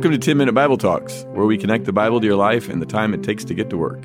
Welcome to 10 Minute Bible Talks, where we connect the Bible to your life and the time it takes to get to work.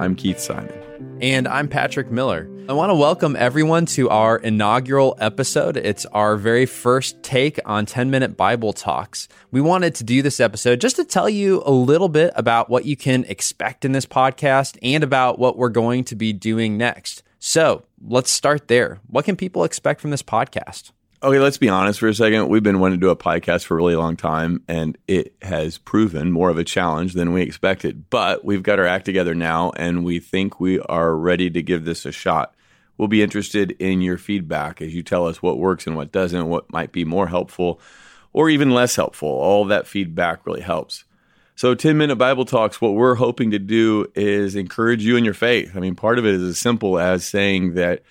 I'm Keith Simon. And I'm Patrick Miller. I want to welcome everyone to our inaugural episode. It's our very first take on 10 Minute Bible Talks. We wanted to do this episode just to tell you a little bit about what you can expect in this podcast and about what we're going to be doing next. So let's start there. What can people expect from this podcast? Okay, let's be honest for a second. We've been wanting to do a podcast for a really long time, and it has proven more of a challenge than we expected. But we've got our act together now, and we think we are ready to give this a shot. We'll be interested in your feedback as you tell us what works and what doesn't, what might be more helpful or even less helpful. All that feedback really helps. So, 10 minute Bible talks, what we're hoping to do is encourage you in your faith. I mean, part of it is as simple as saying that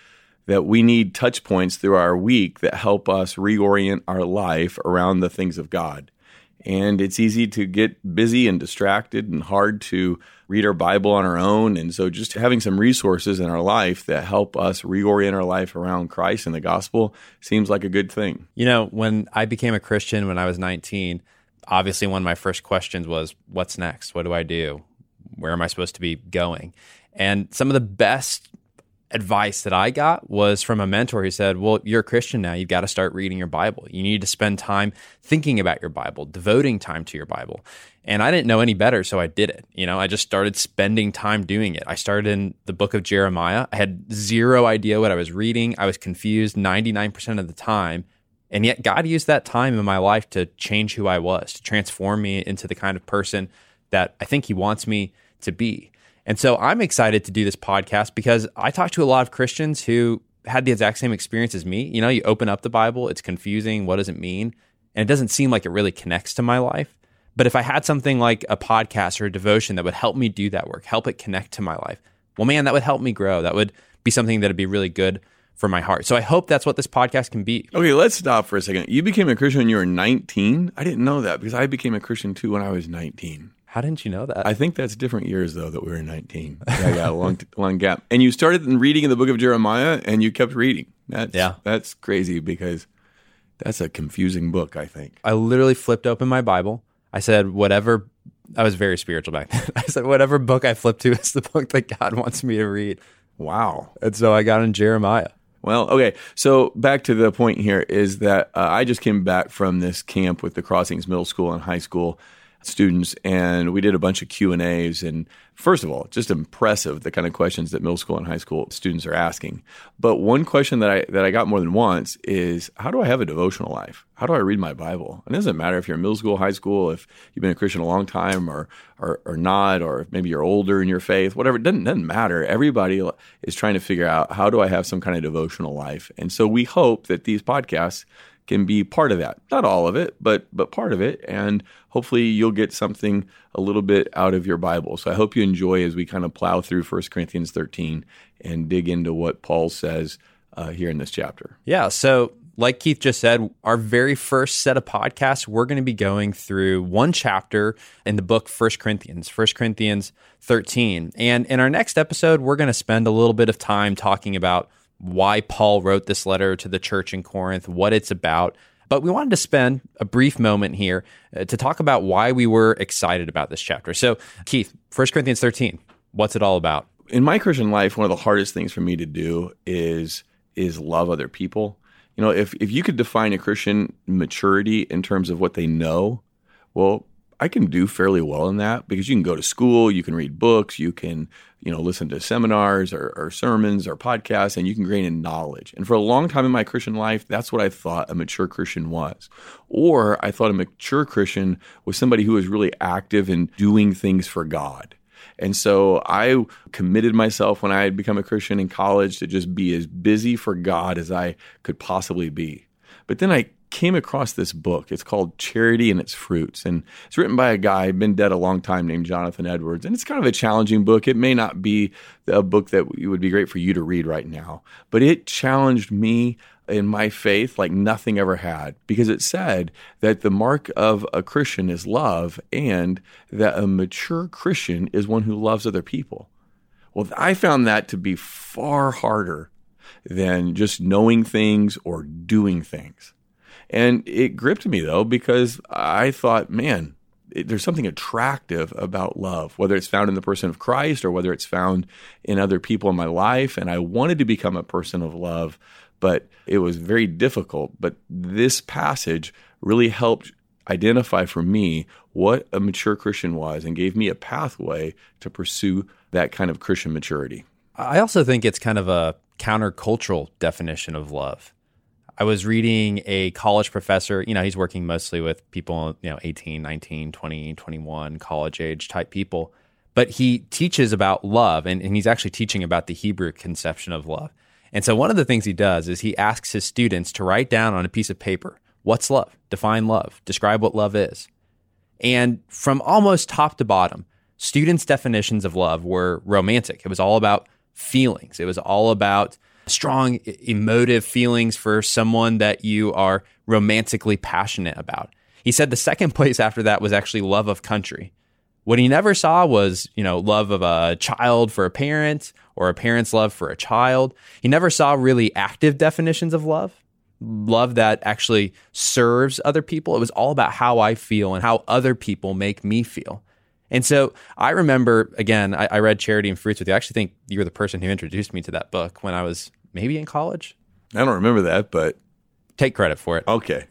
that we need touch points through our week that help us reorient our life around the things of God. And it's easy to get busy and distracted and hard to read our Bible on our own. And so just having some resources in our life that help us reorient our life around Christ and the gospel seems like a good thing. You know, when I became a Christian when I was 19, obviously one of my first questions was, What's next? What do I do? Where am I supposed to be going? And some of the best advice that I got was from a mentor who said, Well, you're a Christian now. You've got to start reading your Bible. You need to spend time thinking about your Bible, devoting time to your Bible. And I didn't know any better, so I did it. You know, I just started spending time doing it. I started in the book of Jeremiah. I had zero idea what I was reading. I was confused 99% of the time. And yet, God used that time in my life to change who I was, to transform me into the kind of person that I think He wants me to be. And so I'm excited to do this podcast because I talk to a lot of Christians who had the exact same experience as me. You know, you open up the Bible, it's confusing. What does it mean? And it doesn't seem like it really connects to my life. But if I had something like a podcast or a devotion that would help me do that work, help it connect to my life, well, man, that would help me grow. That would be something that would be really good for my heart. So I hope that's what this podcast can be. Okay, let's stop for a second. You became a Christian when you were 19? I didn't know that because I became a Christian too when I was 19. How didn't you know that? I think that's different years though that we were 19. Yeah, yeah, a long, long gap. And you started reading in the book of Jeremiah, and you kept reading. That's, yeah, that's crazy because that's a confusing book. I think I literally flipped open my Bible. I said, whatever. I was very spiritual back then. I said, whatever book I flip to is the book that God wants me to read. Wow. And so I got in Jeremiah. Well, okay. So back to the point here is that uh, I just came back from this camp with the Crossings Middle School and High School students and we did a bunch of q and a's and first of all just impressive the kind of questions that middle school and high school students are asking. But one question that i that i got more than once is how do i have a devotional life? How do i read my bible? And it doesn't matter if you're in middle school high school if you've been a christian a long time or or, or not or maybe you're older in your faith whatever it doesn't, doesn't matter. Everybody is trying to figure out how do i have some kind of devotional life? And so we hope that these podcasts can be part of that. Not all of it, but but part of it. And hopefully you'll get something a little bit out of your Bible. So I hope you enjoy as we kind of plow through 1 Corinthians 13 and dig into what Paul says uh, here in this chapter. Yeah. So like Keith just said, our very first set of podcasts, we're going to be going through one chapter in the book First Corinthians, First Corinthians 13. And in our next episode, we're going to spend a little bit of time talking about why Paul wrote this letter to the church in Corinth, what it's about. But we wanted to spend a brief moment here uh, to talk about why we were excited about this chapter. So, Keith, 1 Corinthians 13, what's it all about? In my Christian life, one of the hardest things for me to do is is love other people. You know, if if you could define a Christian maturity in terms of what they know, well, I can do fairly well in that because you can go to school, you can read books, you can, you know, listen to seminars or, or, sermons or podcasts, and you can gain in knowledge. And for a long time in my Christian life, that's what I thought a mature Christian was. Or I thought a mature Christian was somebody who was really active in doing things for God. And so I committed myself when I had become a Christian in college to just be as busy for God as I could possibly be. But then I came across this book. It's called Charity and Its Fruits. And it's written by a guy, been dead a long time, named Jonathan Edwards. And it's kind of a challenging book. It may not be a book that would be great for you to read right now, but it challenged me in my faith like nothing ever had because it said that the mark of a Christian is love and that a mature Christian is one who loves other people. Well, I found that to be far harder than just knowing things or doing things. And it gripped me though, because I thought, man, it, there's something attractive about love, whether it's found in the person of Christ or whether it's found in other people in my life. And I wanted to become a person of love, but it was very difficult. But this passage really helped identify for me what a mature Christian was and gave me a pathway to pursue that kind of Christian maturity. I also think it's kind of a countercultural definition of love. I was reading a college professor, you know, he's working mostly with people, you know, 18, 19, 20, 21, college age type people. But he teaches about love and, and he's actually teaching about the Hebrew conception of love. And so one of the things he does is he asks his students to write down on a piece of paper what's love? Define love, describe what love is. And from almost top to bottom, students' definitions of love were romantic. It was all about feelings, it was all about strong emotive feelings for someone that you are romantically passionate about. He said the second place after that was actually love of country. What he never saw was, you know, love of a child for a parent or a parent's love for a child. He never saw really active definitions of love, love that actually serves other people. It was all about how I feel and how other people make me feel. And so I remember, again, I, I, read Charity and Fruits with you. I actually think you were the person who introduced me to that book when I was maybe in college. I don't remember that, but take credit for it. Okay.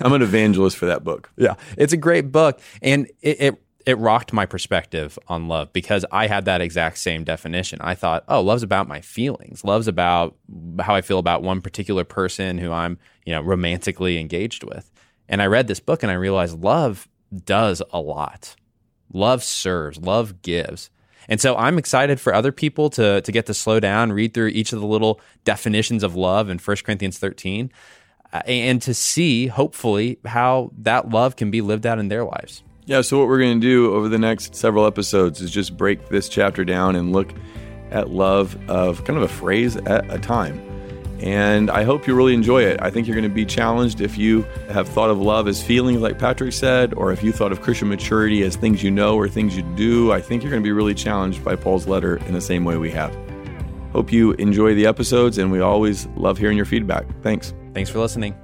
I'm an evangelist for that book. Yeah. It's a great book. And it, it, it rocked my perspective on love because I had that exact same definition. I thought, oh, love's about my feelings. Love's about how I feel about one particular person who I'm, you know, romantically engaged with. And I read this book and I realized love does a lot. Love serves, love gives. And so I'm excited for other people to, to get to slow down, read through each of the little definitions of love in 1 Corinthians 13, uh, and to see, hopefully, how that love can be lived out in their lives. Yeah, so what we're going to do over the next several episodes is just break this chapter down and look at love of kind of a phrase at a time. And I hope you really enjoy it. I think you're going to be challenged if you have thought of love as feelings, like Patrick said, or if you thought of Christian maturity as things you know or things you do. I think you're going to be really challenged by Paul's letter in the same way we have. Hope you enjoy the episodes, and we always love hearing your feedback. Thanks. Thanks for listening.